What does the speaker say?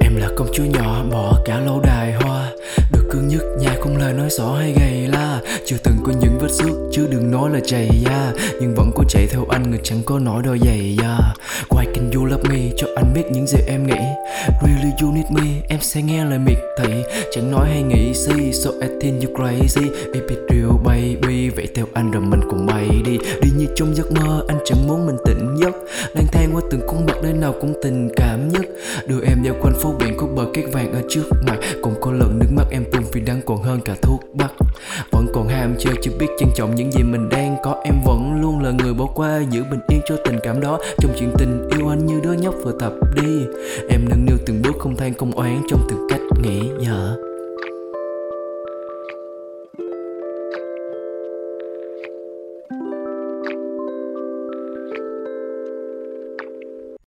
Em là công chúa nhỏ, bỏ cả lâu đài hoa. Được cưng nhất, nhà không lời nói rõ hay gầy la. Chưa từng có những vết xước, chứ đừng nói là chày da. Nhưng vẫn có chạy theo anh, người chẳng có nói đòi dày da. Why can you love me cho anh biết những gì em nghĩ. Really you need me, em sẽ nghe lời miệt thị. Chẳng nói hay nghĩ si so I think you crazy. If it real baby anh rồi mình cùng bay đi đi như trong giấc mơ. Anh chẳng muốn mình tỉnh giấc. Lang thang qua từng cung bậc nơi nào cũng tình cảm nhất. Đưa em dạo quanh phố biển có bờ cát vàng ở trước mặt. Cũng có lần nước mắt em tuôn vì đắng còn hơn cả thuốc bắc. Vẫn còn ham chơi, chưa biết trân trọng những gì mình đang có. Em vẫn luôn là người bỏ qua, giữ bình yên cho tình cảm đó. Trong chuyện tình yêu anh như đứa nhóc vừa tập đi. Em nâng niu từng bước không than không oán trong từng cách nghĩ nhờ